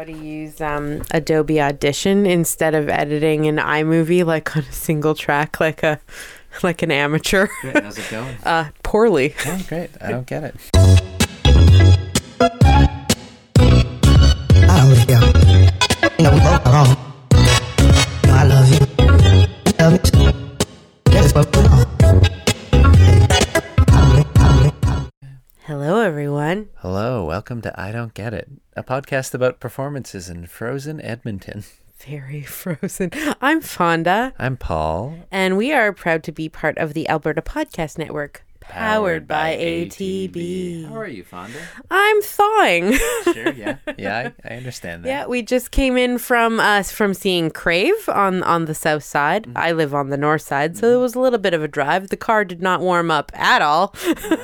how to use um, Adobe Audition instead of editing an iMovie like on a single track, like a like an amateur. Great. How's it going? Uh, poorly. Oh, great. I don't get it. I don't really Welcome to I Don't Get It, a podcast about performances in frozen Edmonton. Very frozen. I'm Fonda, I'm Paul. and we are proud to be part of the Alberta Podcast Network, powered, by, ATB. How are you, Fonda? I'm thawing. Sure. Yeah. Yeah. I, I understand that. Yeah, we just came in from us from seeing Crave on on the south side. I live on the north side, so it was a little bit of a drive. The car did not warm up at all.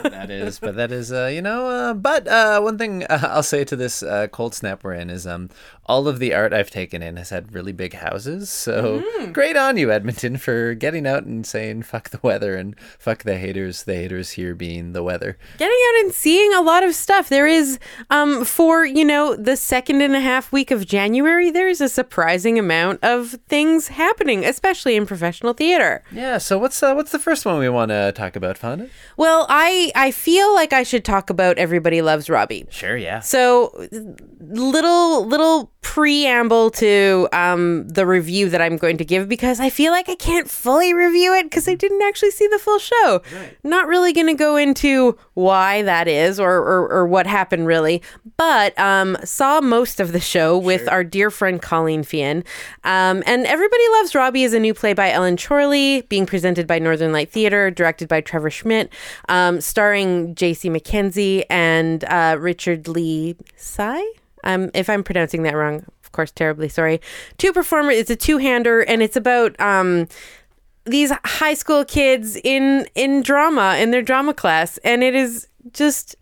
that is, but that is, uh, you know, uh, but uh, one thing uh, I'll say to this uh, cold snap we're in is um, all of the art I've taken in has had really big houses. So great on you, Edmonton, for getting out and saying fuck the weather and fuck the haters. The haters here being the weather. Getting out and seeing a lot of stuff. There is um for, you know, the second and a half week of January, there is a surprising amount of things happening, especially in professional theater. Yeah. So what's uh, what's the first one we want to talk about, Fonda? Well, I I feel like I should talk about Everybody Loves Robbie. Sure. Yeah. So, little little preamble to um, the review that I'm going to give because I feel like I can't fully review it because I didn't actually see the full show. Not really going to go into why that is or, or, or what happened really, but um, saw most of the show with our dear friend Colleen Fian. Um, and Everybody Loves Robbie is a new play by Ellen Chorley, being presented by Northern Light Theater, directed by Trevor Schmidt, um, starring J.C. McKenzie and uh, Richard Lee Hsi. Um, if I'm pronouncing that wrong, of course, terribly sorry. Two performers. It's a two-hander, and it's about um, these high school kids in in drama in their drama class, and it is just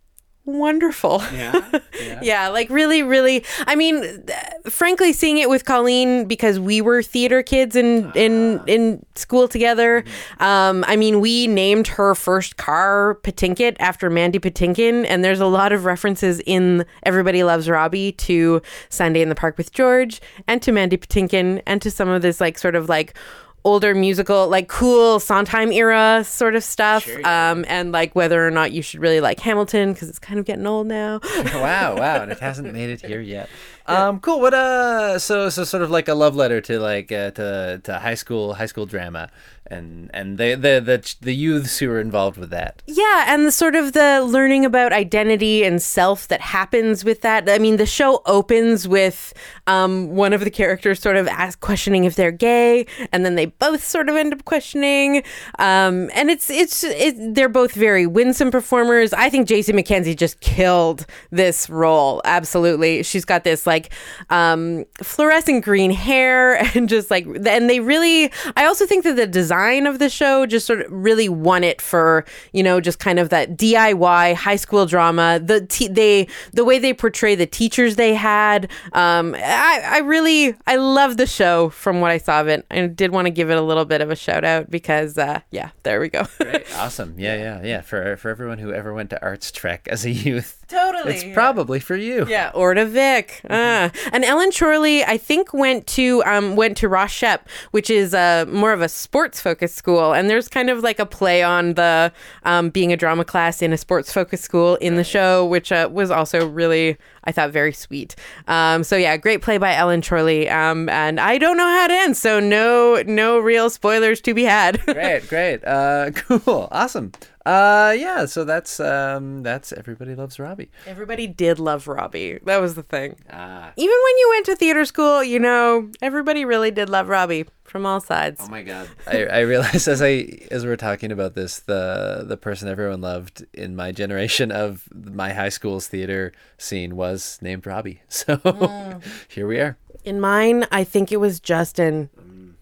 wonderful. Yeah. Yeah, like really, really. I mean, th- frankly, seeing it with Colleen because we were theater kids in in in school together. Um, I mean, we named her first car Patinkin after Mandy Patinkin, and there's a lot of references in Everybody Loves Robbie to Sunday in the Park with George, and to Mandy Patinkin, and to some of this like sort of like older musical like cool Sondheim era sort of stuff um and like whether or not you should really like Hamilton because it's kind of getting old now wow. Wow. And it hasn't made it here yet. Um. Cool. What? Uh. So so sort of like a love letter to like uh, to to high school high school drama and and the the the the youths who are involved with that. Yeah, and the sort of the learning about identity and self that happens with that. I mean, the show opens with um, one of the characters sort of ask, questioning if they're gay, and then they both sort of end up questioning. Um, and it's it's it, they're both very winsome performers. I think J.C. McKenzie just killed this role. Absolutely, she's got this like um, fluorescent green hair and just like and they really. I also think that the design of the show just sort of really won it for you know just kind of that DIY high school drama. The they the way they portray the teachers they had. Um, I I really I love the show from what I saw of it. I did want to give it a little bit of a shout out because uh, yeah, there we go. Awesome. Yeah. Yeah. Yeah. For for everyone who ever went to Arts Trek as a youth, totally. it's probably for you. Yeah, or to Vic. Uh, and Ellen Chorley, I think, went to um, went to Ross Shep, which is uh, more of a sports focused school. And there's kind of like a play on the um, being a drama class in a sports focused school in the show, which uh, was also really, I thought, very sweet. Um, so yeah, great play by Ellen Chorley. Um, and I don't know how to end, so no no real spoilers to be had. Great. Great. Uh. Cool. Awesome. Uh. Yeah. So that's um. That's everybody loves Robbie. Everybody did love Robbie. That was the thing. Ah. Even when you went to theater school, you know, everybody really did love Robbie from all sides. Oh my god. I, I realized as I as we are talking about this, the the person everyone loved in my generation of my high school's theater scene was named Robbie. So here we are. In mine, I think it was Justin.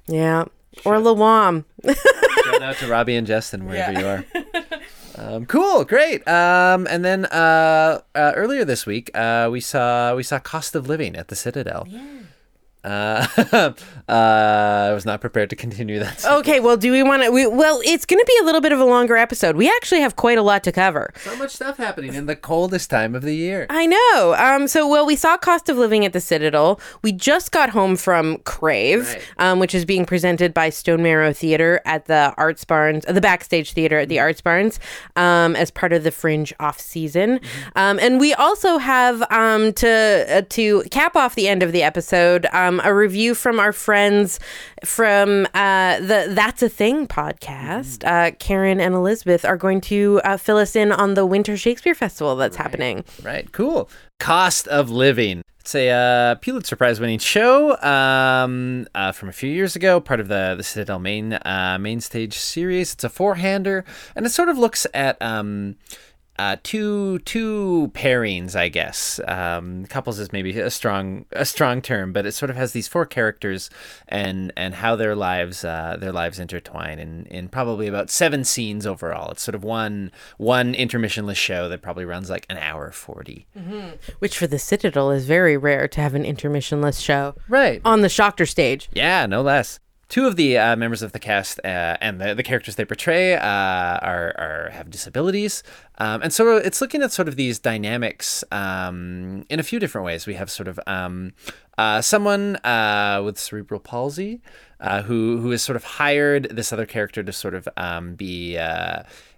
Yeah. Or Lawam. Shout out to Robbie and Justin wherever you are. Um, cool, great. Um, and then uh, uh, earlier this week, uh, we saw we saw Cost of Living at the Citadel. Uh, uh, I was not prepared to continue that. Okay, well, do we want to? We, well, it's going to be a little bit of a longer episode. We actually have quite a lot to cover. So much stuff happening in the coldest time of the year. I know. Um, so, well, we saw Cost of Living at the Citadel. We just got home from Crave, Right. um, which is being presented by Stone Marrow Theater at the Arts Barns, uh, the Backstage Theater at the Arts Barns, um, as part of the Fringe off season. Um, and we also have um, to uh, to cap off the end of the episode um, a review from our friends from uh, the That's a Thing podcast. Uh, Karen and Elizabeth are going to uh, fill us in on the Winter Shakespeare Festival that's happening. Right, cool. Cost of Living. It's a uh, Pulitzer Prize winning show um, uh, from a few years ago, part of the the Citadel main uh, main stage series. It's a four hander, and it sort of looks at um, uh, two two pairings, I guess. Um, couples is maybe a strong a strong term, but it sort of has these four characters and and how their lives uh, their lives intertwine in, in probably about seven scenes overall. It's sort of one one intermissionless show that probably runs like an hour 40 Which for the Citadel is very rare to have an intermissionless show Right. on the Shoctor stage. Yeah, no less. Two of the uh, members of the cast uh, and the, the characters they portray uh, are, are have disabilities, um, and so it's looking at sort of these dynamics um, in a few different ways. We have sort of um, uh, someone uh, with cerebral palsy uh, who who has sort of hired this other character to sort of um, be.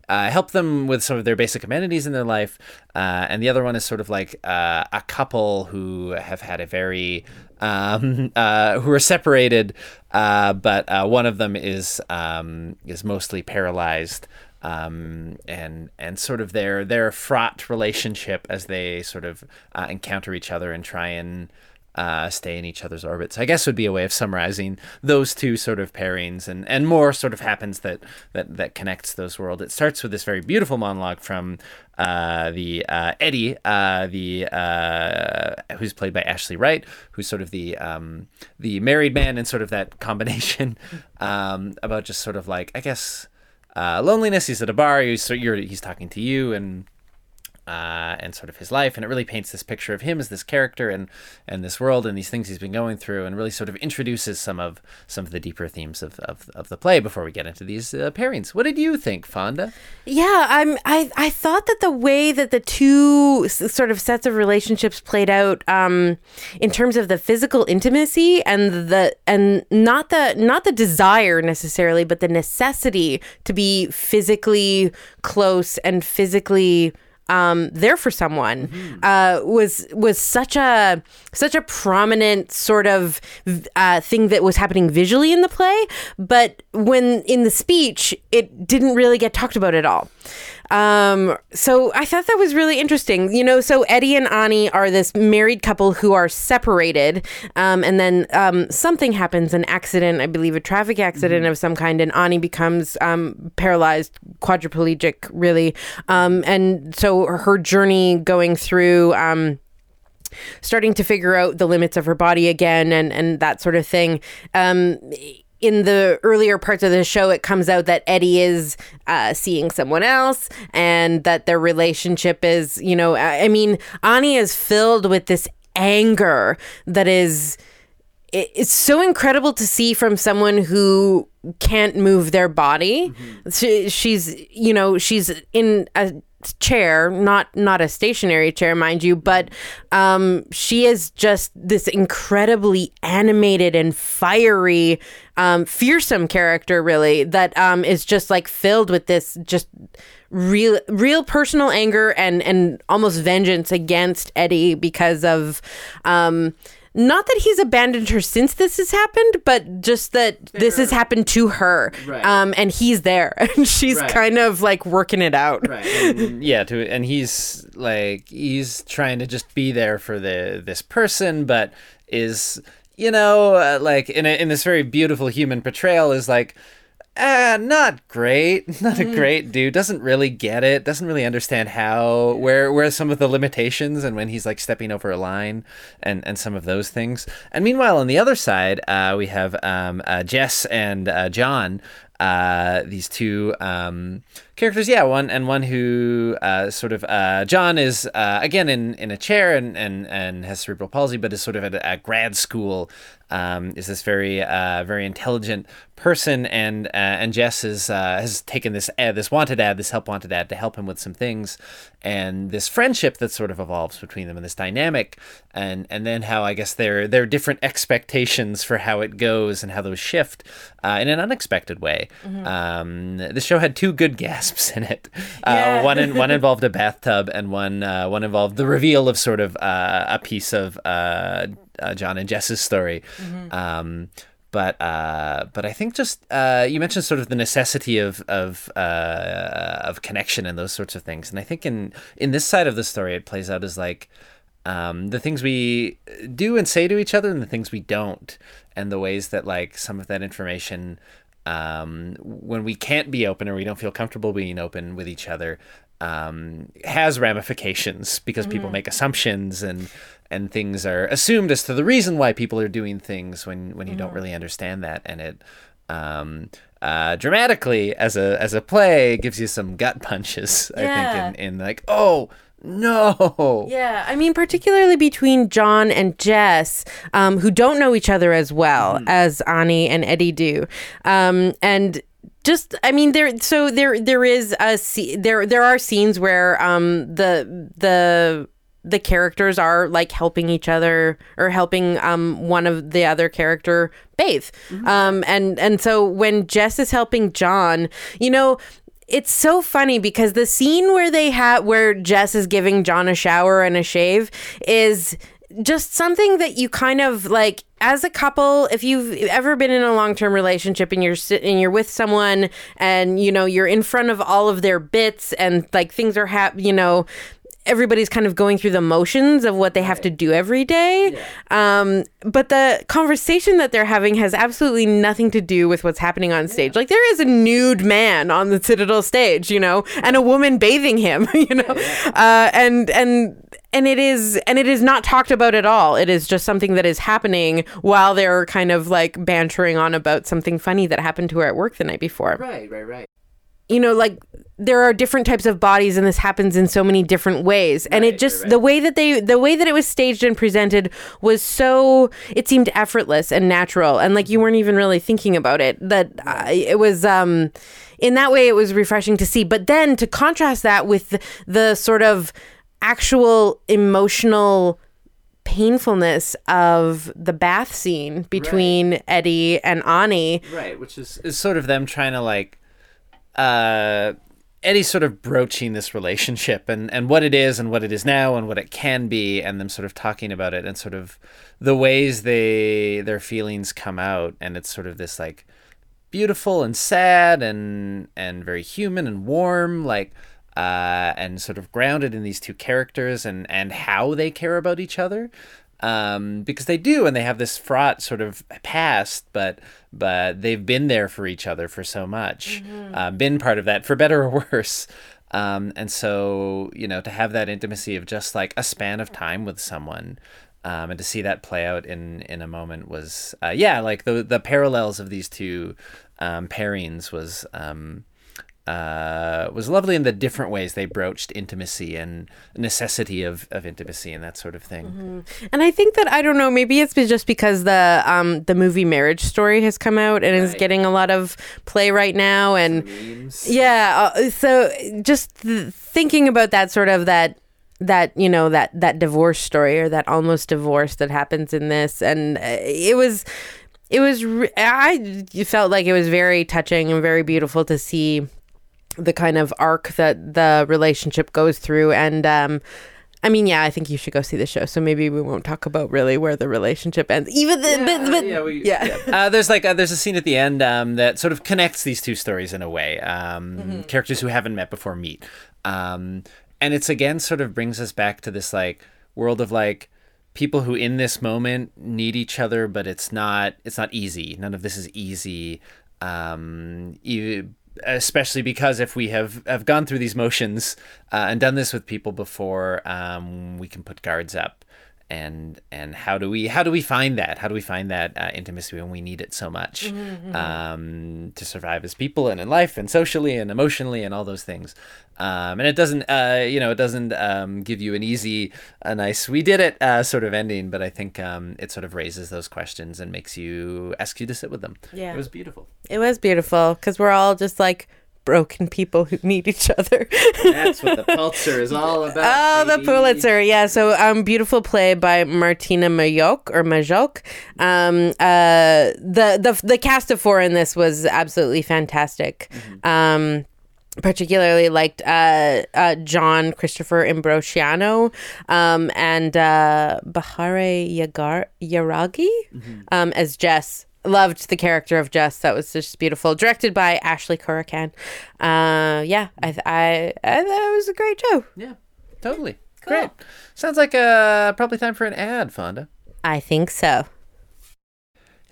Uh, help them with some of their basic amenities in their life. Uh, and the other one is sort of like uh, a couple who have had a very, um, uh, who are separated, uh, but uh, one of them is um, is mostly paralyzed. Um, and and sort of their their fraught relationship as they sort of encounter each other and try and uh, stay in each other's orbits. I guess would be a way of summarizing those two sort of pairings, and, and more sort of happens that that that connects those worlds. It starts with this very beautiful monologue from uh, the uh, Eddie, uh, the uh, who's played by Ashley Wright, who's sort of the um, the married man, and sort of that combination um, about just sort of like I guess. Uh, loneliness. He's at a bar. He's he's talking to you, and uh, and sort of his life, and it really paints this picture of him as this character and and this world and these things he's been going through, and really sort of introduces some of some of the deeper themes of, of, of the play before we get into these uh, pairings. What did you think, Fonda? Yeah, I'm. I I thought that the way that the two sort of sets of relationships played out, um, in terms of the physical intimacy and the and not the not the desire necessarily, but the necessity to be physically close and physically um, there for someone uh, was was such a such a prominent sort of uh, thing that was happening visually in the play, but when in the speech, it didn't really get talked about at all. Um, so I thought that was really interesting. You know, so Eddie and Ani are this married couple who are separated, um, and then um, something happens, an accident, I believe, a traffic accident of some kind, and Ani becomes um, paralyzed, quadriplegic, really. Um, and so her journey going through. Um, starting to figure out the limits of her body again and and that sort of thing um in the earlier parts of the show, it comes out that Eddie is uh, seeing someone else and that their relationship is, you know, I I mean, Ani is filled with this anger that is it- it's so incredible to see from someone who can't move their body. She, she's, you know, she's in a chair, not not a stationary chair, mind you, but um, she is just this incredibly animated and fiery, um, fearsome character, really that um, is just like filled with this just real real personal anger and and almost vengeance against Eddie because of um not that he's abandoned her since this has happened, but just that this has happened to her. Right. Um, and he's there, and she's Right. kind of like working it out. Right. And, yeah. To and he's like he's trying to just be there for the this person, but is you know uh, like in a, in this very beautiful human portrayal is like. Uh, not great. Not a great dude. Doesn't really get it. Doesn't really understand how where where some of the limitations and when he's like stepping over a line and and some of those things. And meanwhile, on the other side, uh, we have um, uh, Jess and uh, John, uh, these two um, characters. Yeah, one and one who uh, sort of uh, John is uh, again in, in a chair and, and, and has cerebral palsy, but is sort of at a, grad school. Um, is this very uh, very intelligent person, and uh, and Jess is uh, has taken this ad, this wanted ad, this help wanted ad to help him with some things, and this friendship that sort of evolves between them, and this dynamic, and and then how I guess their their different expectations for how it goes and how those shift uh, in an unexpected way. Um, the show had two good gasps in it. Uh, one in, one involved a bathtub, and one uh, one involved the reveal of sort of uh, a piece of uh, uh, John and Jess's story. Um, but uh, but I think just uh, you mentioned sort of the necessity of of uh, of connection and those sorts of things, and I think in in this side of the story, it plays out as like um, the things we do and say to each other, and the things we don't, and the ways that like some of that information, um, when we can't be open or we don't feel comfortable being open with each other, um, has ramifications because people make assumptions and and things are assumed as to the reason why people are doing things when when you don't really understand that. And it um uh dramatically as a as a play gives you some gut punches i think in, in like oh no. Yeah, I mean, particularly between John and Jess, um, who don't know each other as well as Ani and Eddie do, um, and just I mean there so there there is a there there are scenes where um the the the characters are like helping each other or helping um one of the other character bathe. Um and and so when Jess is helping John you know it's so funny because the scene where they have where Jess is giving John a shower and a shave is just something that you kind of like as a couple if you've ever been in a long-term relationship and you're and you're with someone and you know you're in front of all of their bits and like things are hap- you know everybody's kind of going through the motions of what they have to do every day. Um, but the conversation that they're having has absolutely nothing to do with what's happening on stage. Like there is a nude man on the Citadel stage, you know, and a woman bathing him, you know, uh, and and and it is and it is not talked about at all. It is just something that is happening while they're kind of like bantering on about something funny that happened to her at work the night before. Right right right you know like there are different types of bodies and this happens in so many different ways. And it just the way that they the way that it was staged and presented was so it seemed effortless and natural and like you weren't even really thinking about it that uh, it was um in that way it was refreshing to see. But then to contrast that with the, the sort of actual emotional painfulness of the bath scene between Eddie and Ani. Right which is, is sort of them trying to like uh Eddie's sort of broaching this relationship and, and what it is and what it is now and what it can be and them sort of talking about it and sort of the ways they their feelings come out. And it's sort of this like beautiful and sad and and very human and warm like uh and sort of grounded in these two characters and and how they care about each other um, because they do, and they have this fraught sort of past, but but they've been there for each other for so much, uh, been part of that for better or worse. Um, and so you know to have that intimacy of just like a span of time with someone, um, and to see that play out in in a moment was uh, yeah like the the parallels of these two um, pairings was. Um, uh, was lovely in the different ways they broached intimacy and necessity of, of intimacy and that sort of thing. And I think that I don't know, maybe it's just because the um the movie Marriage Story has come out and is getting a lot of play right now and yeah, uh, so just th- thinking about that sort of that that you know that that divorce story or that almost divorce that happens in this and uh, it was it was re- I felt like it was very touching and very beautiful to see the kind of arc that the relationship goes through and um I mean, yeah, I think you should go see the show. So maybe we won't talk about really where the relationship ends. Even the, but, but, yeah, we, yeah. Uh, there's like uh, there's a scene at the end um, that sort of connects these two stories in a way. Um, Mm-hmm. Characters who haven't met before meet, um, and it's again sort of brings us back to this like world of like people who in this moment need each other, but it's not it's not easy. None of this is easy. Um, especially because if we have have gone through these motions uh, and done this with people before, um, we can put guards up and and how do we how do we find that? How do we find that uh, intimacy when we need it so much um, to survive as people and in life and socially and emotionally and all those things? Um, and it doesn't uh, you know it doesn't um, give you an easy a nice we did it uh, sort of ending but I think um, it sort of raises those questions and makes you ask you to sit with them. Yeah. it was beautiful. It was beautiful because we're all just like broken people who need each other. that's what the Pulitzer is all about Oh, the. Pulitzer, yeah. So, um, beautiful play by Martyna Majok or Majok. Um, uh, the the the cast of four in this was absolutely fantastic. Um, particularly liked uh, uh, John Christopher Imbrosciano um, and uh, Bahare Yagar- Yaragi um, as Jess. Loved the character of Jess. That was just beautiful. Directed by Ashley Corcoran. Uh, yeah, I, I, I thought it was a great show. yeah totally great sounds like uh, probably time for an ad Fonda I think so.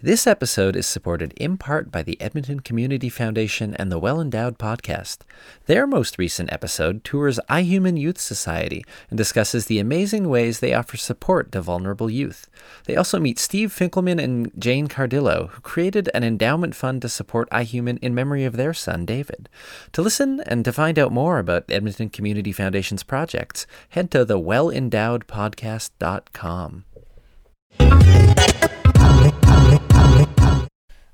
This episode is supported in part by the Edmonton Community Foundation and the Well Endowed Podcast. Their most recent episode tours iHuman Youth Society and discusses the amazing ways they offer support to vulnerable youth. They also meet Steve Finkelman and Jane Cardillo, who created an endowment fund to support iHuman in memory of their son, David. To listen and to find out more about Edmonton Community Foundation's projects, head to thewellendowedpodcast.com.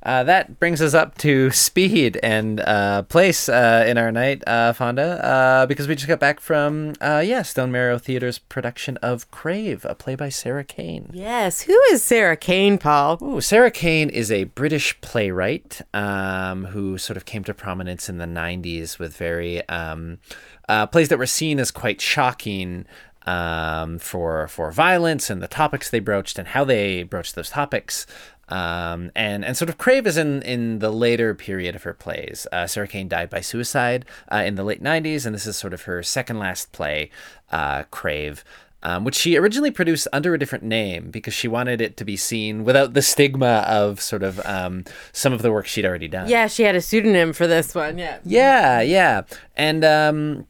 Uh, that brings us up to speed and uh, place uh, in our night, uh, Fonda, uh, because we just got back from, uh, yeah, Stone Marrow Theater's production of Crave, a play by Sarah Kane. Yes. Who is Sarah Kane, Paul? Ooh, Sarah Kane is a British playwright um, who sort of came to prominence in the 90s with very um, uh, plays that were seen as quite shocking um, for for violence and the topics they broached and how they broached those topics. Um, and and sort of Crave is in in the later period of her plays. Uh, Sarah Kane died by suicide uh, in the late '90s, and this is sort of her second last play, uh, Crave um, which she originally produced under a different name because she wanted it to be seen without the stigma of sort of um, some of the work she'd already done. Yeah, she had a pseudonym for this one. Yeah. Yeah, yeah. And um,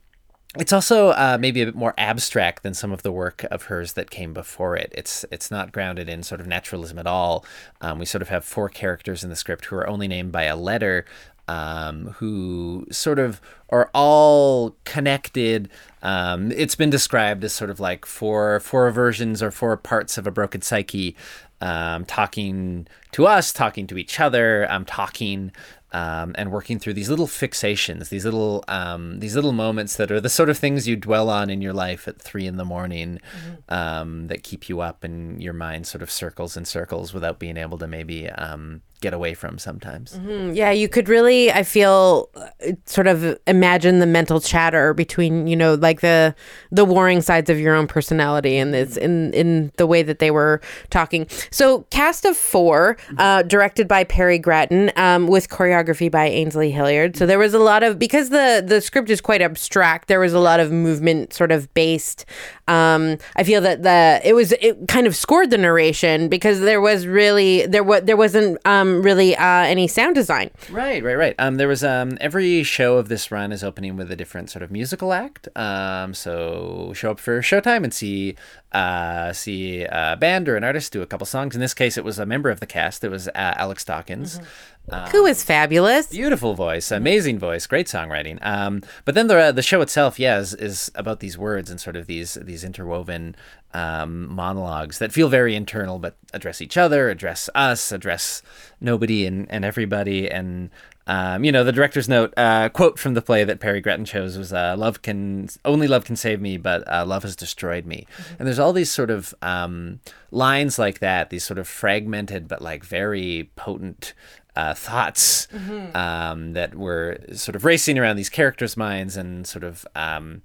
it's also uh, maybe a bit more abstract than some of the work of hers that came before it. It's it's not grounded in sort of naturalism at all. Um, we sort of have four characters in the script who are only named by a letter, um, who sort of are all connected. Um, it's been described as sort of like four four versions or four parts of a broken psyche, um, talking to us, talking to each other, um, talking um, and working through these little fixations, these little um, these little moments that are the sort of things you dwell on in your life at three in the morning, um, that keep you up and your mind sort of circles and circles without being able to maybe um, get away from sometimes. Mm, Yeah, you could really, I feel, uh, sort of imagine the mental chatter between, you know, like the the warring sides of your own personality and this in in the way that they were talking. So, cast of four, uh, directed by Perry Grattan, um, with choreography by Ainsley Hillyard. So there was a lot of because the the script is quite abstract. There was a lot of movement, sort of based. Um, I feel that the it was it kind of scored the narration because there was really there was there wasn't um, really uh, any sound design. Right, right, right. Um, there was um, every show of this run is opening with a different sort of musical act. Um, so show up for showtime and see uh, see a band or an artist do a couple songs. In this case, it was a member of the cast. It was uh, Alex Dawkins. Who is fabulous. Beautiful voice, amazing voice, great songwriting. Um, but then the the show itself, yeah, is, is about these words and sort of these these interwoven um, monologues that feel very internal, but address each other, address us, address nobody and, and everybody. And um, you know, the director's note uh, quote from the play that Perry Gretton chose was, uh, "Love can only love can save me, but uh, love has destroyed me." And there's all these sort of um, lines like that, these sort of fragmented but like very potent uh, thoughts um, that were sort of racing around these characters' minds and sort of um,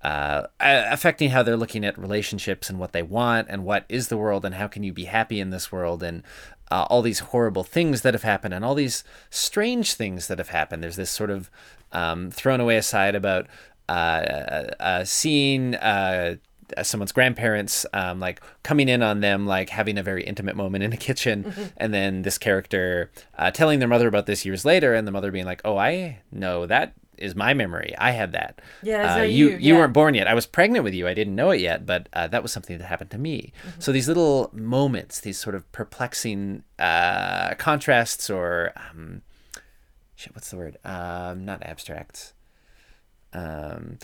uh, affecting how they're looking at relationships and what they want and what is the world and how can you be happy in this world and uh, all these horrible things that have happened and all these strange things that have happened. There's this sort of um, thrown away aside about uh, uh, seeing someone's grandparents um, like coming in on them like having a very intimate moment in the kitchen and then this character uh, telling their mother about this years later and the mother being like oh i know that is my memory. I had that. Yeah, uh, you. you, You yeah. weren't born yet. I was pregnant with you. I didn't know it yet, but uh, that was something that happened to me. Mm-hmm. So these little moments, these sort of perplexing uh, contrasts, or um, shit, what's the word? Um, not abstracts. Um,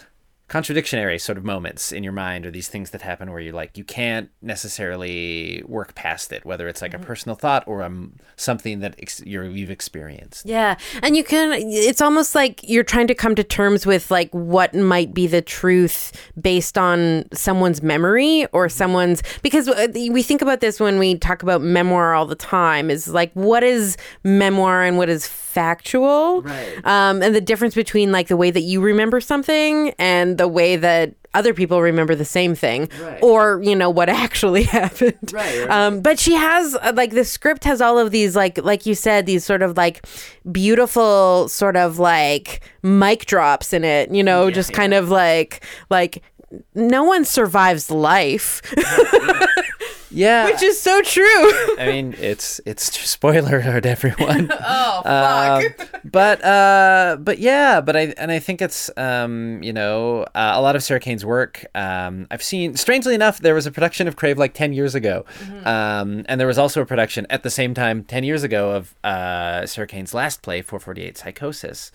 contradictionary sort of moments in your mind or these things that happen where you're like you can't necessarily work past it whether it's like Mm-hmm. a personal thought or um, something that ex- you're, you've experienced Yeah. And you can, it's almost like you're trying to come to terms with like what might be the truth based on someone's memory or someone's, because uh, we think about this when we talk about memoir all the time is like, what is memoir and what is factual? Right. Um, and the difference between like the way that you remember something and the way that other people remember the same thing Right. or you know what actually happened Right, right. um but she has uh, like the script has all of these like like you said these sort of like beautiful sort of like mic drops in it you know just kind of like like no one survives life yeah which is so true i mean it's it's spoiler alert everyone oh Um, but uh, but yeah, but I and I think it's um, you know uh, a lot of Sarah Kane's work. Um, I've seen. Strangely enough, there was a production of Crave like ten years ago, um, and there was also a production at the same time ten years ago of uh, Sarah Kane's last play, Four Forty Eight Psychosis.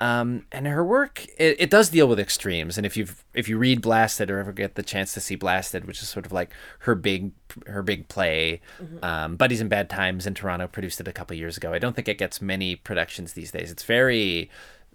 Um, and her work it, it does deal with extremes. And if you if you read blasted or ever get the chance to see blasted which is sort of like her big her big play um, buddies in bad times in toronto produced it a couple years ago. I don't think it gets many productions these days. It's very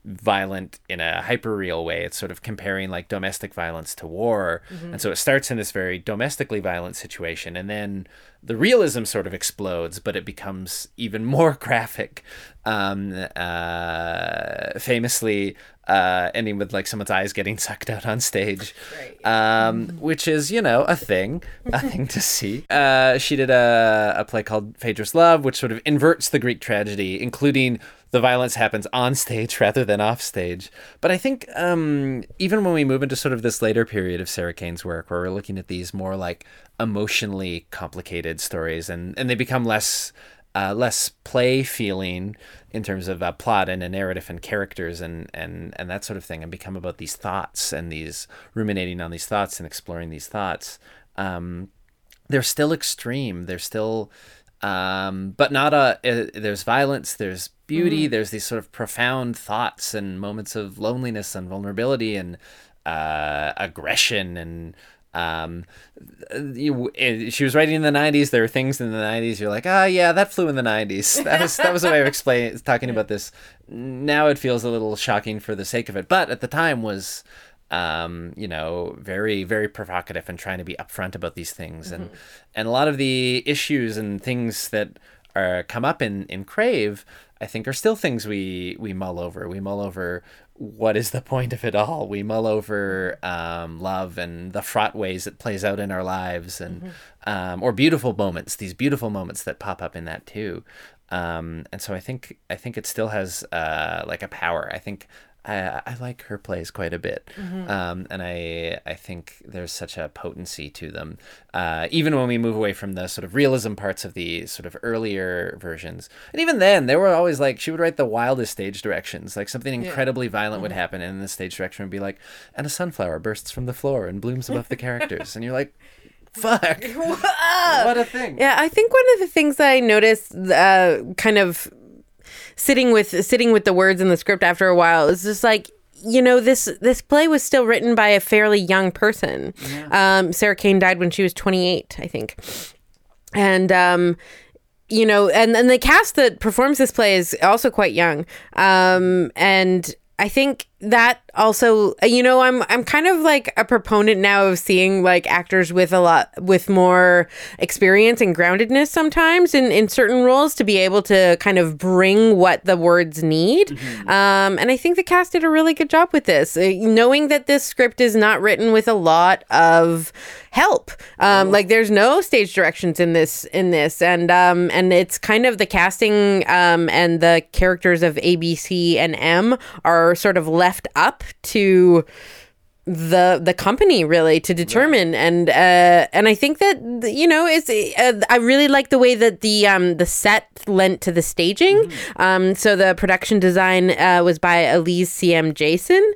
violent in a hyper real way. It's sort of comparing like domestic violence to war. And so it starts in this very domestically violent situation and then the realism sort of explodes but it becomes even more graphic. Um, uh, famously uh, ending with like someone's eyes getting sucked out on stage, um, which is you know a thing, a thing to see. Uh, she did a, a play called Phaedra's Love, which sort of inverts the Greek tragedy, including the violence happens on stage rather than off stage. But I think um, even when we move into sort of this later period of Sarah Kane's work, where we're looking at these more like emotionally complicated stories, and and they become less uh, less play feeling in terms of uh, plot and a narrative and characters and, and, and that sort of thing and become about these thoughts and these ruminating on these thoughts and exploring these thoughts. Um, they're still extreme. They're still, um, but not a, uh, there's violence, there's beauty, there's these sort of profound thoughts and moments of loneliness and vulnerability and uh, aggression and um, you, she was writing in the 90s there were things in the 90s you're like ah yeah that flew in the 90s that was that was a way of explaining talking about this. Now it feels a little shocking for the sake of it. But at the time was um, you know very very provocative and trying to be upfront about these things. And and a lot of the issues and things that are come up in in crave I think are still things we we mull over. We mull over what is the point of it all. We mull over um, love and the fraught ways it plays out in our lives, and um, or beautiful moments. These beautiful moments that pop up in that too. Um, and so I think I think it still has uh, like a power. I think I, I like her plays quite a bit, um, and I I think there's such a potency to them. Uh, even when we move away from the sort of realism parts of the sort of earlier versions, and even then, they were always like she would write the wildest stage directions. Like something incredibly violent would happen, and the stage direction would be like, "And a sunflower bursts from the floor and blooms above the characters," and you're like, "Fuck, what a thing!" Yeah, I think one of the things that I noticed, uh, kind of sitting with sitting with the words in the script after a while, is just like you know this this play was still written by a fairly young person. Um, Sarah Kane died when she was 28, I think, and um, you know, and and the cast that performs this play is also quite young, um, and I think that also you know i'm i'm kind of like a proponent now of seeing like actors with a lot with more experience and groundedness sometimes in in certain roles to be able to kind of bring what the words need. Um and i think the cast did a really good job with this uh, knowing that this script is not written with a lot of help. Um like there's no stage directions in this in this. And um and it's kind of the casting um and the characters of abc and m are sort of left up to the the company really to determine. And uh and i think that you know it's uh, i really like the way that the um the set lent to the staging. Um so the production design uh, was by elise cm jason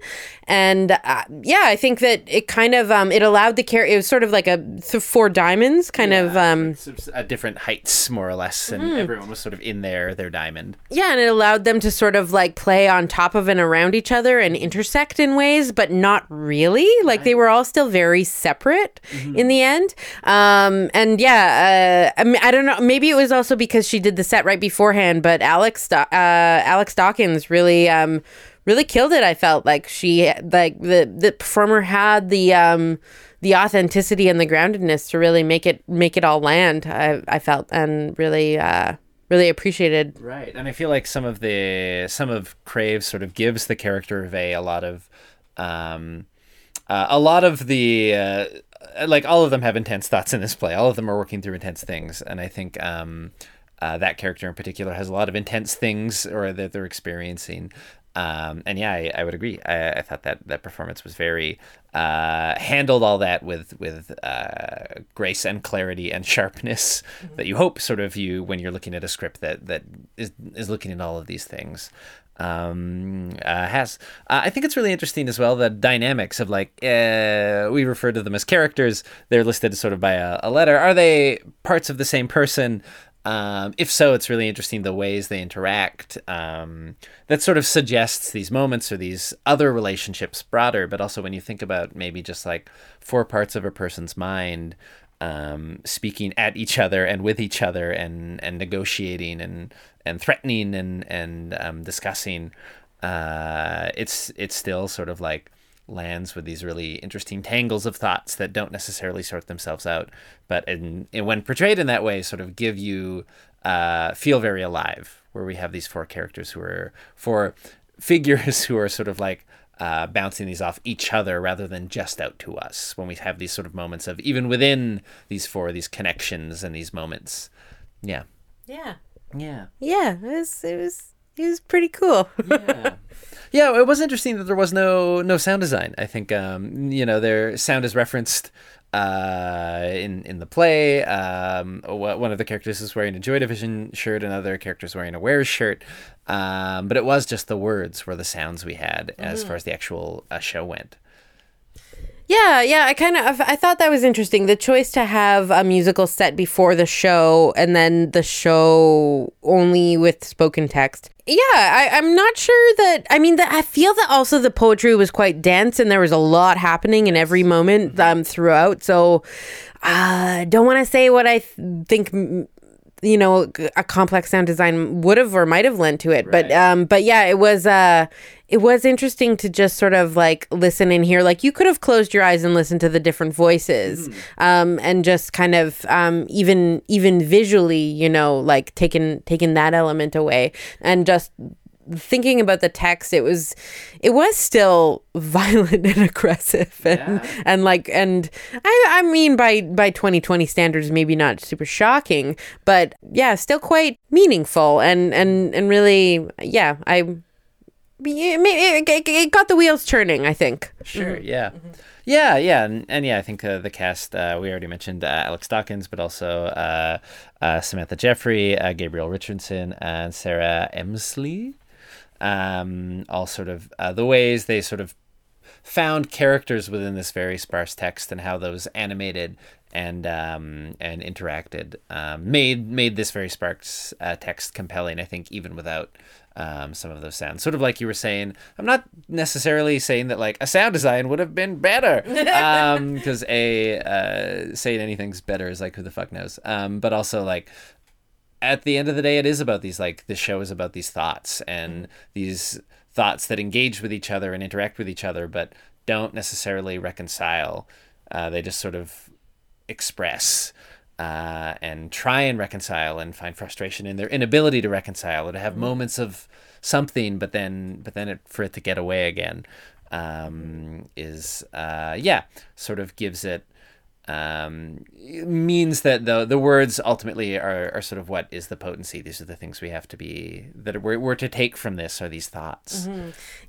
and uh, yeah i think that it kind of um it allowed the character it was sort of like a th- four diamonds kind of um at different heights, more or less, and everyone was sort of in their their diamond. Yeah, and it allowed them to sort of like play on top of and around each other and intersect in ways, but not really. Like they were all still very separate in the end. Um, and yeah, uh, I, mean, I don't know. Maybe it was also because she did the set right beforehand, but Alex uh, Alex Dawkins really um, really killed it. I felt like she like the the performer had the um, the authenticity and the groundedness to really make it make it all land. I I felt and really. Uh, really appreciated Right, and I feel like some of the some of Crave sort of gives the character of A a lot of, um, uh, a lot of the uh, like all of them have intense thoughts in this play. All of them are working through intense things, and I think um, uh, that character in particular has a lot of intense things or that they're experiencing. Um, and yeah, I, I would agree. I, I thought that that performance was very uh, handled all that with with uh, grace and clarity and sharpness that you hope sort of you when you're looking at a script that that is is looking at all of these things. Um, uh, has uh, I think it's really interesting as well the dynamics of like uh, we refer to them as characters. They're listed sort of by a, a letter. Are they parts of the same person? Um, if so, it's really interesting the ways they interact. Um, that sort of suggests these moments or these other relationships broader, but also when you think about maybe just like four parts of a person's mind um, speaking at each other and with each other and, and negotiating and, and threatening and, and um, discussing, uh, it's, it's still sort of like lands with these really interesting tangles of thoughts that don't necessarily sort themselves out, but in, in when portrayed in that way, sort of give you uh, feel very alive. Where we have these four characters who are four figures who are sort of like uh, bouncing these off each other rather than just out to us. When we have these sort of moments of even within these four, these connections and these moments. Yeah. yeah Yeah. yeah it was it was it was pretty cool yeah. Yeah, it was interesting that there was no no sound design. I think um, you know their sound is referenced uh, in in the play. Um, one of the characters is wearing a Joy Division shirt, another character is wearing a Wears shirt. Um, but it was just the words were the sounds we had as far as the actual uh, show went. Yeah, yeah, I kind of I thought that was interesting. The choice to have a musical set before the show and then the show only with spoken text. Yeah, I, I'm not sure that. I mean, that I feel that also the poetry was quite dense and there was a lot happening in every moment um, throughout. So, I uh, don't want to say what I th- think. mm, You know, a complex sound design would have or might have lent to it, but um, but yeah, it was uh, it was interesting to just sort of like listen and hear. Like you could have closed your eyes and listened to the different voices, um, and just kind of um, even even visually, you know, like taking taking that element away and just thinking about the text it was it was still violent and aggressive and and like and i i mean by by 2020 standards maybe not super shocking but yeah still quite meaningful and and and really yeah i yeah, it, it, it got the wheels turning i think Sure. Yeah. Yeah, yeah, and, and yeah, I think uh, the cast uh, we already mentioned uh, Alex Dawkins, but also uh, uh, Samantha Jeffrey, uh, Gabriel Richardson, and Sarah Emsley. Um, all sort of uh, the ways they sort of found characters within this very sparse text and how those animated and um, and interacted um, made made this very sparse uh, text compelling. I think even without um, some of those sounds, sort of like you were saying. I'm not necessarily saying that like a sound design would have been better because a uh, saying anything's better is like who the fuck knows. Um, but also like at the end of the day, it is about these like this show is about these thoughts and these thoughts that engage with each other and interact with each other, but don't necessarily reconcile. Uh, they just sort of express uh, and try and reconcile and find frustration in their inability to reconcile or to have moments of something, but then but then it, for it to get away again um, is uh, yeah sort of gives it um, means that the the words ultimately are, are sort of what is the potency. These are the things we have to be that we're, we're to take from this are these thoughts.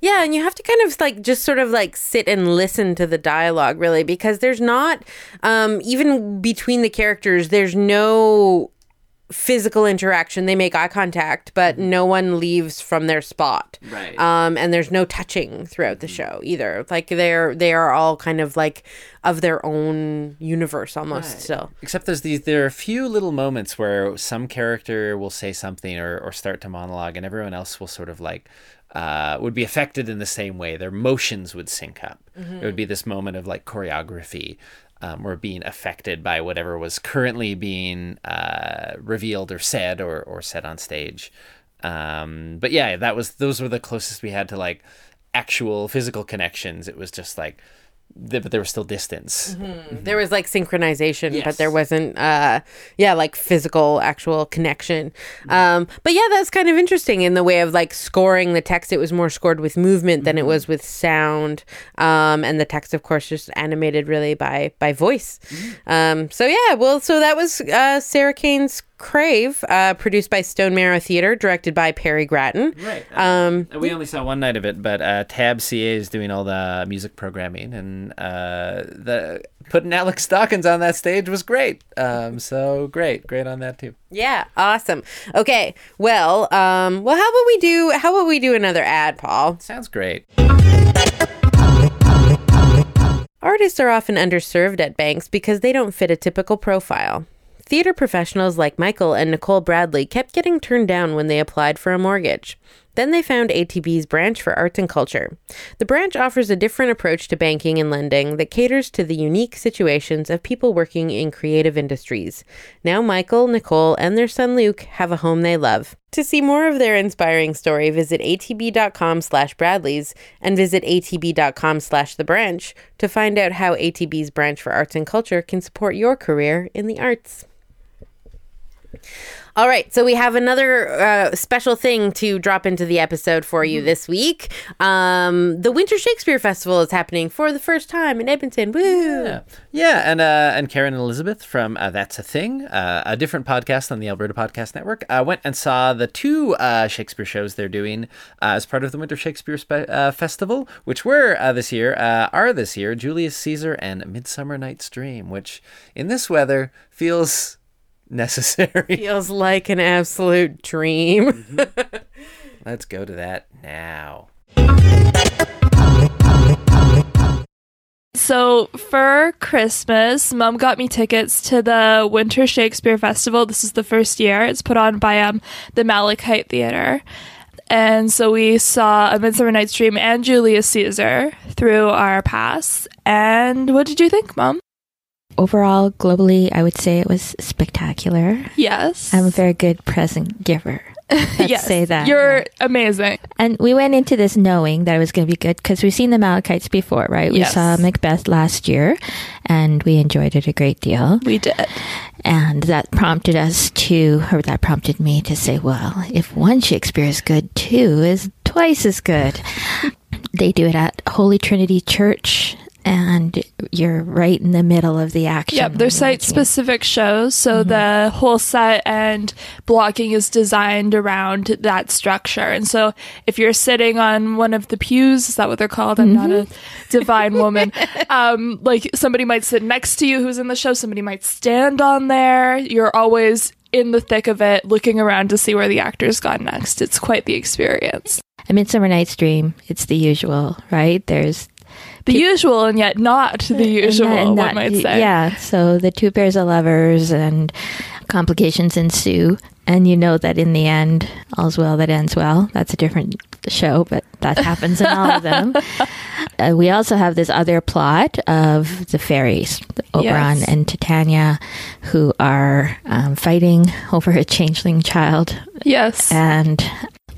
Yeah, and you have to kind of like just sort of like sit and listen to the dialogue really because there's not um even between the characters there's no physical interaction. They make eye contact, but no one leaves from their spot. Right. Um and there's no touching throughout the show either. Like they're they are all kind of like of their own universe almost still. Except there's these there are a few little moments where some character will say something or, or start to monologue and everyone else will sort of like uh, would be affected in the same way. Their motions would sync up. It would be this moment of like choreography um, or being affected by whatever was currently being uh, revealed or said or, or said on stage. Um, but yeah, that was those were the closest we had to like actual physical connections. It was just like, but there was still distance. There was like synchronization, but there wasn't uh yeah, like physical actual connection. Um but yeah, that's kind of interesting in the way of like scoring the text. It was more scored with movement than it was with sound. Um and the text of course just animated really by by voice. Um so yeah, well so that was uh Sarah Kane's Crave, uh, produced by Stone Marrow Theater, directed by Perry Grattan. Right. Um, we only saw one night of it, but uh, Tab CA is doing all the music programming, and uh, the putting Alex Dawkins on that stage was great. Um, so great, great on that too. Yeah, awesome. Okay, well, um, well, how about we do? How about we do another ad, Paul? Sounds great. Artists are often underserved at banks because they don't fit a typical profile. Theater professionals like Michael and Nicole Bradley kept getting turned down when they applied for a mortgage. Then they found ATB's branch for arts and culture. The branch offers a different approach to banking and lending that caters to the unique situations of people working in creative industries. Now Michael, Nicole, and their son Luke have a home they love. To see more of their inspiring story, visit atb.com slash Bradleys and visit atb.com slash the branch to find out how ATB's branch for arts and culture can support your career in the arts. All right, so we have another uh, special thing to drop into the episode for you this week. Um, the Winter Shakespeare Festival is happening for the first time in Edmonton. Woo! Yeah, yeah, and uh, and Karen and Elizabeth from uh, That's a Thing, uh, a different podcast on the Alberta Podcast Network, uh, went and saw the two uh, Shakespeare shows they're doing uh, as part of the Winter Shakespeare Spe- uh, Festival, which were uh, this year, uh, are this year Julius Caesar and Midsummer Night's Dream, which in this weather feels necessary. Feels like an absolute dream. Let's go to that now. So for Christmas, Mom got me tickets to the Winter Shakespeare Festival. This is the first year. It's put on by um the Malachite Theater. And so we saw A Midsummer Night's Dream and Julius Caesar through our pass. And what did you think, Mom? Overall, globally, I would say it was spectacular. Yes. I'm a very good present giver. Let's yes. say that. You're amazing. And we went into this knowing that it was going to be good because we've seen the Malachites before, right? We Yes. saw Macbeth last year and we enjoyed it a great deal. We did. And that prompted us to, or that prompted me to say, well, if one Shakespeare is good, two is twice as good. they do it at Holy Trinity Church, and you're right in the middle of the action. Yep, they're site specific shows, so the whole set and blocking is designed around that structure. And so if you're sitting on one of the pews, is that what they're called? I'm not a divine woman. Um, like somebody might sit next to you who's in the show, somebody might stand on there. You're always in the thick of it, looking around to see where the actor's gone next. It's quite the experience. A Midsummer Night's Dream, it's the usual, right? There's The usual and yet not the usual, and one that- might say. Yeah, so the two pairs of lovers and complications ensue. And you know that in the end, all's well that ends well. That's a different show, but that happens in all of them. Uh, we also have this other plot of the fairies, Oberon Yes. and Titania, who are um, fighting over a changeling child Yes. and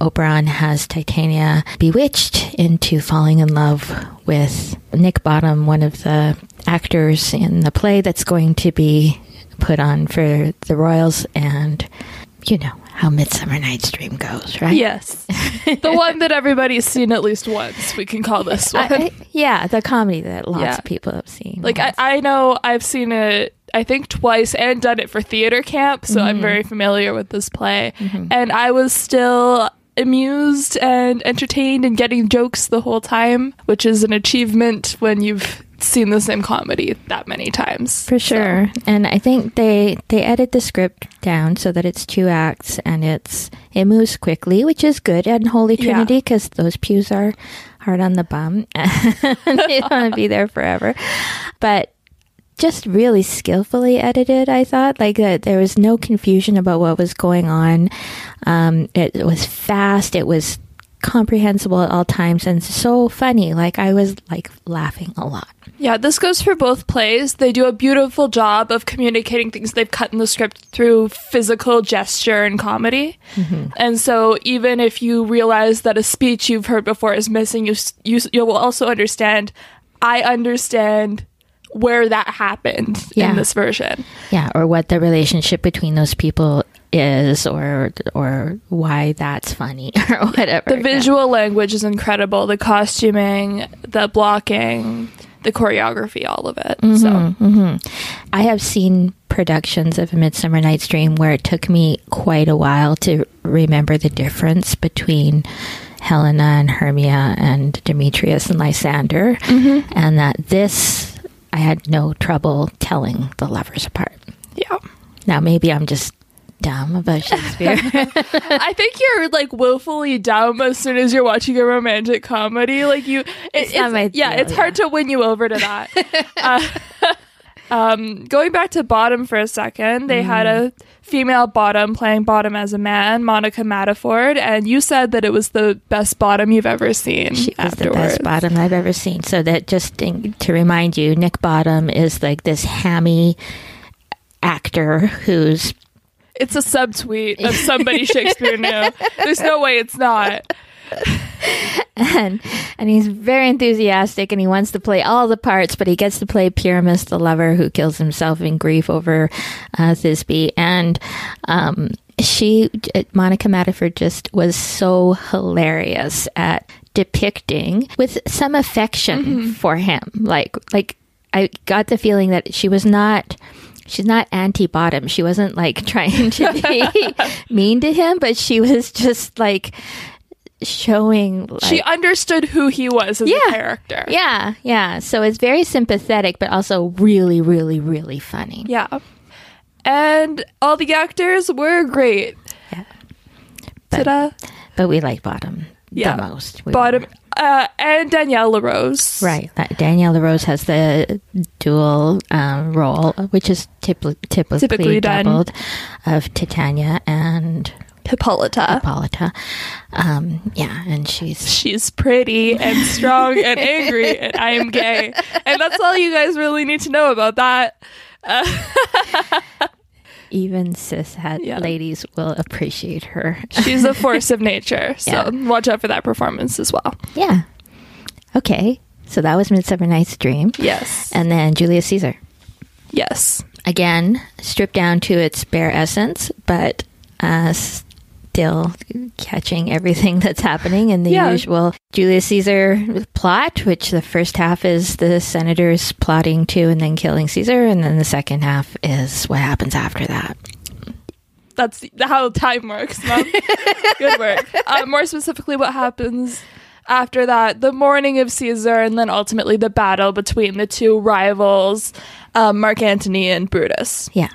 Oberon has Titania bewitched into falling in love with Nick Bottom, one of the actors in the play that's going to be put on for the Royals. And, you know, how Midsummer Night's Dream goes, right? Yes. the one that everybody's seen at least once. We can call this one. I- I- yeah, the comedy that lots Yeah. of people have seen. like I, I know I've seen it I think twice and done it for theater camp, so I'm mm-hmm. very familiar with this play. Mm-hmm. And I was still amused and entertained and getting jokes the whole time, which is an achievement when you've seen the same comedy that many times. For sure. And I think they they edit the script down so that it's two acts and it's it moves quickly, which is good at Holy Trinity because those pews are hard on the bum and they don't want to be there forever. But just really skillfully edited, I thought. Like that there was no confusion about what was going on. Um, it, it was fast. It was comprehensible at all times and so funny. Like I was like laughing a lot. Yeah, this goes for both plays. They do a beautiful job of communicating things they've cut in the script through physical gesture and comedy. And so even if you realize that a speech you've heard before is missing, you you you will also understand I understand where that happened Yeah. in this version. yeah or what the relationship between those people is or or why that's funny or whatever The visual language is incredible, the costuming, the blocking, the choreography, all of it. Mm-hmm, so mm-hmm. i have seen productions of a midsummer night's dream where it took me quite a while to remember the difference between helena and hermia and demetrius and lysander mm-hmm. and that this i had no trouble telling the lovers apart yeah. now maybe i'm just dumb about shakespeare I think you're like willfully dumb as soon as you're watching a romantic comedy. Like you, it- It's not my yeah, deal, it's hard to win you over to that. uh, um, going back to Bottom for a second, they had a Mm-hmm. female Bottom playing Bottom as a man, Monica Matterford, and you said that it was the best Bottom you've ever seen. She was the best bottom I've ever seen. So that just in- to remind you, Nick Bottom is like this hammy actor who's It's a subtweet of somebody Shakespeare knew. There's no way it's not. and and he's very enthusiastic and he wants to play all the parts, but he gets to play Pyramus, the lover who kills himself in grief over uh, Thisbe. And um, she, Monica Matterford, just was so hilarious at depicting with some affection for him. Like like I got the feeling that she was not. She's not anti bottom. She wasn't like trying to be mean to him, but she was just like showing like, She understood who he was as Yeah. a character. yeah, yeah. So it's very sympathetic, but also really, really, really funny. Yeah. And all the actors were great. Yeah. But- Ta-da. But we like Bottom Yeah. the most. We Bottom uh, and Danielle LaRose. Right. That Danielle LaRose has the dual um, role, which is typically, typically, Typically done. doubled, of Titania and Hippolyta. Hippolyta. Um, yeah, and she's She's pretty and strong and angry, and I am gay. And that's all you guys really need to know about that. even cis Yeah. ladies will appreciate her. She's a force of nature. So Yeah. watch out for that performance as well. yeah. Okay. So that was Midsummer Night's Dream. Yes. And then Julius Caesar. yes. again stripped down to its bare essence, but uh, still catching everything that's happening in the Yeah. usual Julius Caesar plot, which the first half is the senators plotting to and then killing Caesar, and then the second half is what happens after that. That's how time works, Mom. Good work. Uh, more specifically, what happens after that, the mourning of Caesar, and then ultimately the battle between the two rivals, um, Mark Antony and Brutus. Yeah.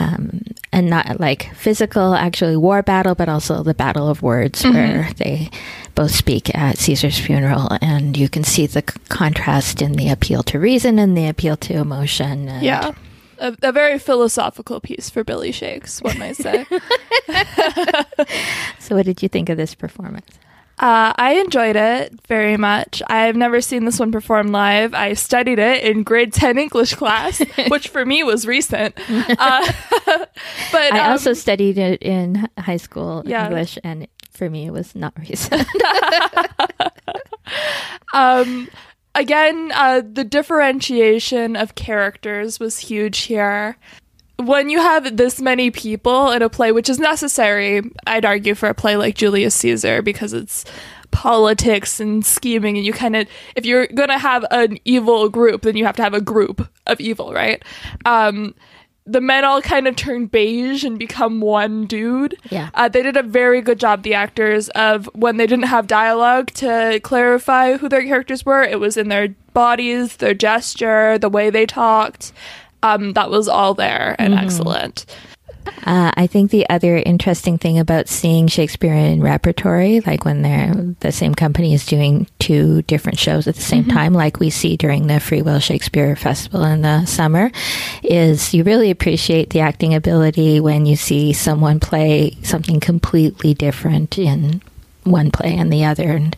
Um, and not like physical, actually war battle, but also the battle of words, mm-hmm. where they both speak at Caesar's funeral, and you can see the c- contrast in the appeal to reason and the appeal to emotion. Yeah. A, a very philosophical piece for Billy Shakes, one might say. So, what did you think of this performance? Uh, I enjoyed it very much. I've never seen this one performed live. I studied it in grade 10 English class, which for me was recent. Uh, but I um, also studied it in high school Yeah. English, and for me, it was not recent. um, again, uh, the differentiation of characters was huge here. When you have this many people in a play, which is necessary, I'd argue for a play like Julius Caesar because it's politics and scheming, and you kind of, if you're gonna have an evil group, then you have to have a group of evil, right? Um, the men all kind of turn beige and become one dude. Yeah. Uh, they did a very good job, the actors, of when they didn't have dialogue to clarify who their characters were. It was in their bodies, their gesture, the way they talked. Um, that was all there and excellent. Uh, I think the other interesting thing about seeing Shakespeare in repertory, like when they're the same company is doing two different shows at the same time, like we see during the Free Will Shakespeare Festival in the summer, is you really appreciate the acting ability when you see someone play something completely different in one play and the other. And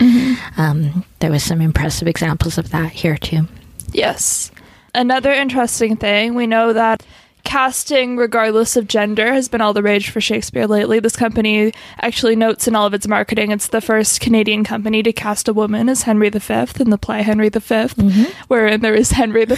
um, there was some impressive examples of that here too. Yes. Another interesting thing, we know that casting, regardless of gender, has been all the rage for Shakespeare lately. This company actually notes in all of its marketing it's the first Canadian company to cast a woman as Henry V in the play Henry V, wherein there is Henry V.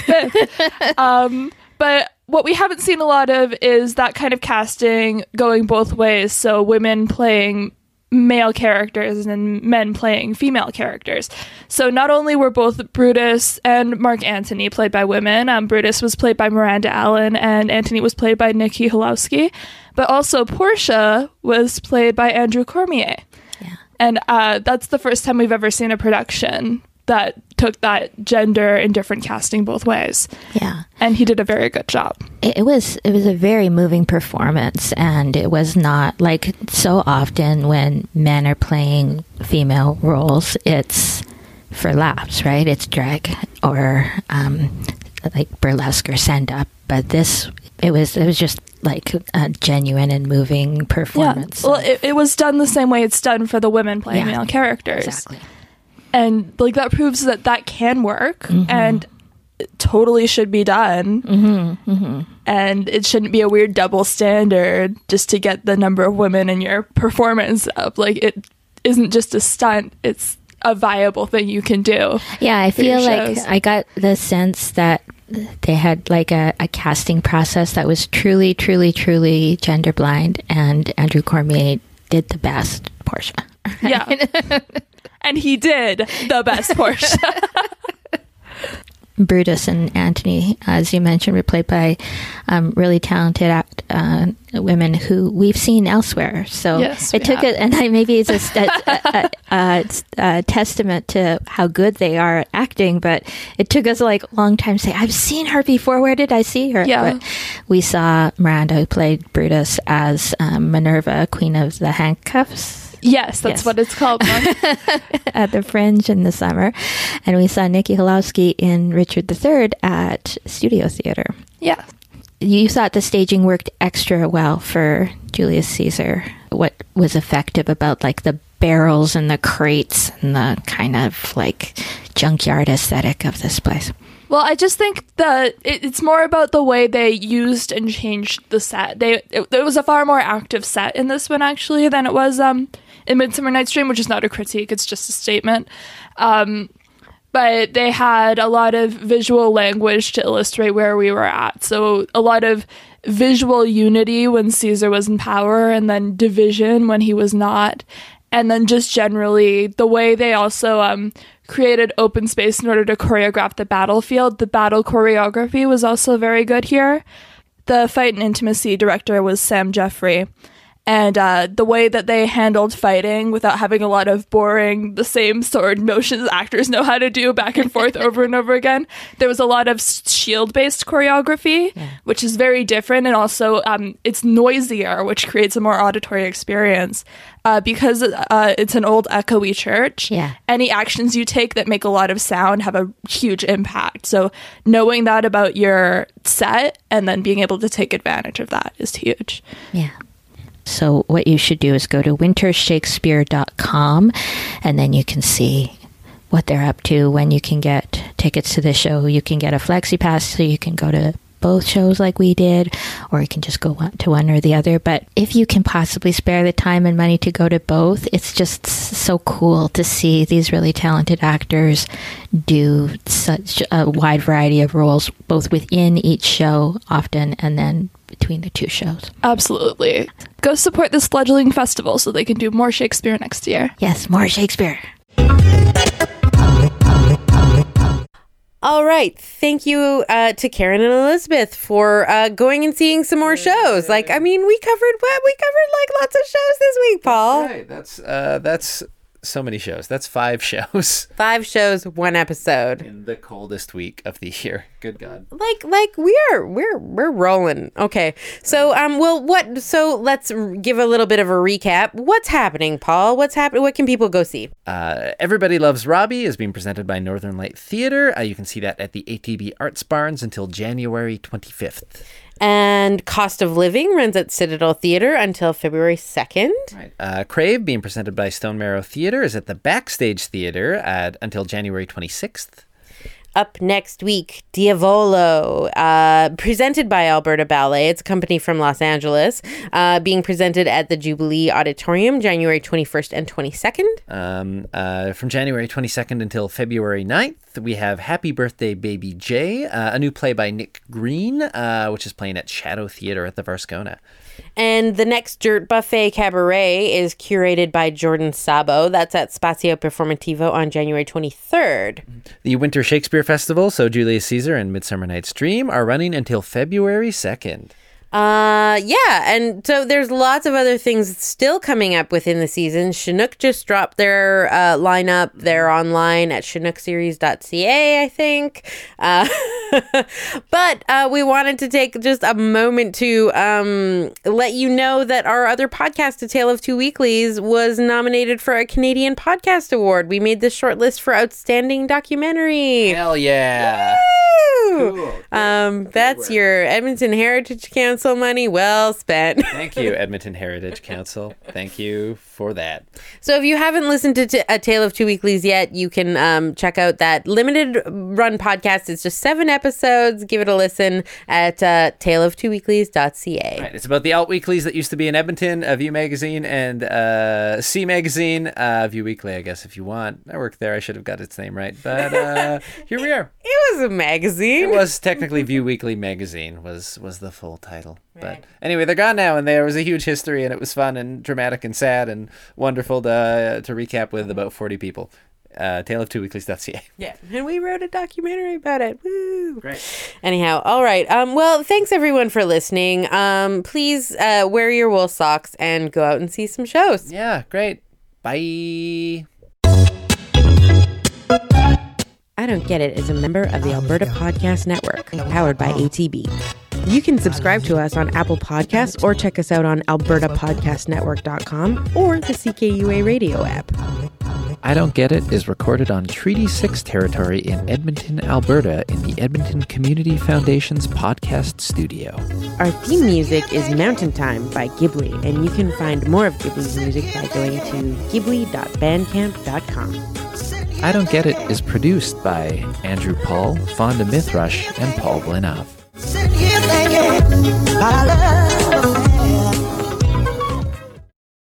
um, but what we haven't seen a lot of is that kind of casting going both ways. So women playing male characters and men playing female characters. So not only were both Brutus and Mark Antony played by women, um, Brutus was played by Miranda Allen and Antony was played by Nikki Halowski, but also Portia was played by Andrew Cormier. Yeah. And uh, that's the first time we've ever seen a production that took that gender and different casting both ways. Yeah. And he did a very good job. it, it was it was a very moving performance and it was not like so often when men are playing female roles it's for laughs right it's drag or um, like burlesque or send up but this it was it was just like a genuine and moving performance Well, it, it was done the same way it's done for the women playing Yeah. male characters. exactly and like that proves that that can work Mm-hmm. and totally should be done. Mm-hmm, and it shouldn't be a weird double standard just to get the number of women in your performance up. Like it isn't just a stunt. It's a viable thing you can do. Yeah, I feel like. I got the sense that they had like a, a casting process that was truly, truly, truly gender blind, and Andrew Cormier did the best Portia. yeah and he did the best portion Brutus and Antony, as you mentioned, were played by um, really talented act, uh, women who we've seen elsewhere. So Yes, it took have. it, and I, maybe it's a, st- a, a, a, a testament to how good they are at acting. But it took us like a long time to say, "I've seen her before. Where did I see her?" Yeah. But we saw Miranda, who played Brutus, as um, Minerva, Queen of the Handcuffs yes that's Yes. what it's called at the Fringe in the summer, and we saw Nikki Halowski in Richard III at Studio Theater. yeah You thought the staging worked extra well for Julius Caesar. What was effective about like the barrels and the crates and the kind of like junkyard aesthetic of this place? Well, I just think that it's more about the way they used and changed the set. They it, it was a far more active set in this one actually than it was um in Midsummer Night's Dream, which is not a critique; it's just a statement. Um, but they had a lot of visual language to illustrate where we were at. So a lot of visual unity when Caesar was in power, and then division when he was not, and then just generally the way they also um, created open space in order to choreograph the battlefield. The battle choreography was also very good here. The fight and intimacy director was Sam Jeffrey. And uh, the way that they handled fighting without having a lot of boring, the same sword motions actors know how to do back and forth over and over again. There was a lot of shield based choreography, which is very different. And also, um, it's noisier, which creates a more auditory experience. Uh, because uh, it's an old echoey church, Yeah. any actions you take that make a lot of sound have a huge impact. So knowing that about your set and then being able to take advantage of that is huge. Yeah. So what you should do is go to wintershakespeare.com and then you can see what they're up to, when you can get tickets to the show. You can get a flexi pass so you can go to both shows like we did, or you can just go to one or the other. But if you can possibly spare the time and money to go to both, it's just so cool to see these really talented actors do such a wide variety of roles, both within each show, often, and then between the two shows. Absolutely. Go support this fledgling festival so they can do more Shakespeare next year. Yes, more Shakespeare. All right. Thank you uh, to Karen and Elizabeth for uh, going and seeing some more shows. Like, I mean, we covered what we covered like lots of shows this week, Paul. Right. That's uh, that's so many shows. That's five shows Five shows, one episode. in the coldest week of the year. Good God. Like, like we are, we're we're rolling. Okay. So, um, well, what? So let's give a little bit of a recap. What's happening, Paul? What's happening? What can people go see? Uh, Everybody Loves Robbie is being presented by Northern Light Theater. Uh, you can see that at the ATB Arts Barns until January 25th. And Cost of Living runs at Citadel Theater until February second. Right. Uh, Crave, being presented by Stone Marrow Theater, is at the Backstage Theater at, until January 26th. Up next week, Diavolo, uh, presented by Alberta Ballet. It's a company from Los Angeles, uh, being presented at the Jubilee Auditorium January 21st and 22nd. Um, uh, from January 22nd until February 9th, we have Happy Birthday Baby J, uh, a new play by Nick Green, uh, which is playing at Shadow Theater at the Varscona. And the next Dirt Buffet Cabaret is curated by Jordan Sabo. That's at Spazio Performativo on January 23rd. The Winter Shakespeare Festival, so Julius Caesar and Midsummer Night's Dream, are running until February 2nd. Uh, yeah, and so there's lots of other things still coming up within the season. Chinook just dropped their uh, lineup. They're online at chinookseries.ca, I think. Uh, but uh, we wanted to take just a moment to um, let you know that our other podcast, A Tale of Two Weeklies, was nominated for a Canadian Podcast Award. We made the shortlist for Outstanding Documentary. Hell yeah! Woo! Um, that's your Edmonton Heritage Council money well spent. Thank you, Edmonton Heritage Council. Thank you for that. so if you haven't listened to t- A Tale of Two Weeklies yet, you can um, check out that limited run podcast. It's just seven episodes. Give it a listen at uh, taleoftwoweeklies.ca. Right, it's about the alt weeklies that used to be in Edmonton, uh, Vue Magazine and uh, See Magazine, uh, Vue Weekly, I guess, if you want. I worked there. I should have got its name right, but uh, here we are. It was a magazine. It was technically Vue Weekly Magazine was was the full title. But anyway, they're gone now, and there was a huge history, and it was fun and dramatic and sad and wonderful to uh, to recap with about forty people. Uh, Tale of Two Weeklies.ca. Yeah, and we wrote a documentary about it. Woo! Great. Anyhow, all right. Um, well, thanks everyone for listening. Um, please uh, wear your wool socks and go out and see some shows. Yeah, great. Bye. I Don't Get It is a member of the oh, Alberta Podcast Network, powered by ATB. You can subscribe to us on Apple Podcasts or check us out on albertapodcastnetwork.com or the CKUA radio app. I Don't Get It is recorded on Treaty 6 territory in Edmonton, Alberta, in the Edmonton Community Foundation's podcast studio. Our theme music is Mountain Time by Ghibli, and you can find more of Ghibli's music by going to ghibli.bandcamp.com. I Don't Get It is produced by Andrew Paul, Fawnda Mithrush, and Paul Blinov. Sitting here thinking, about love.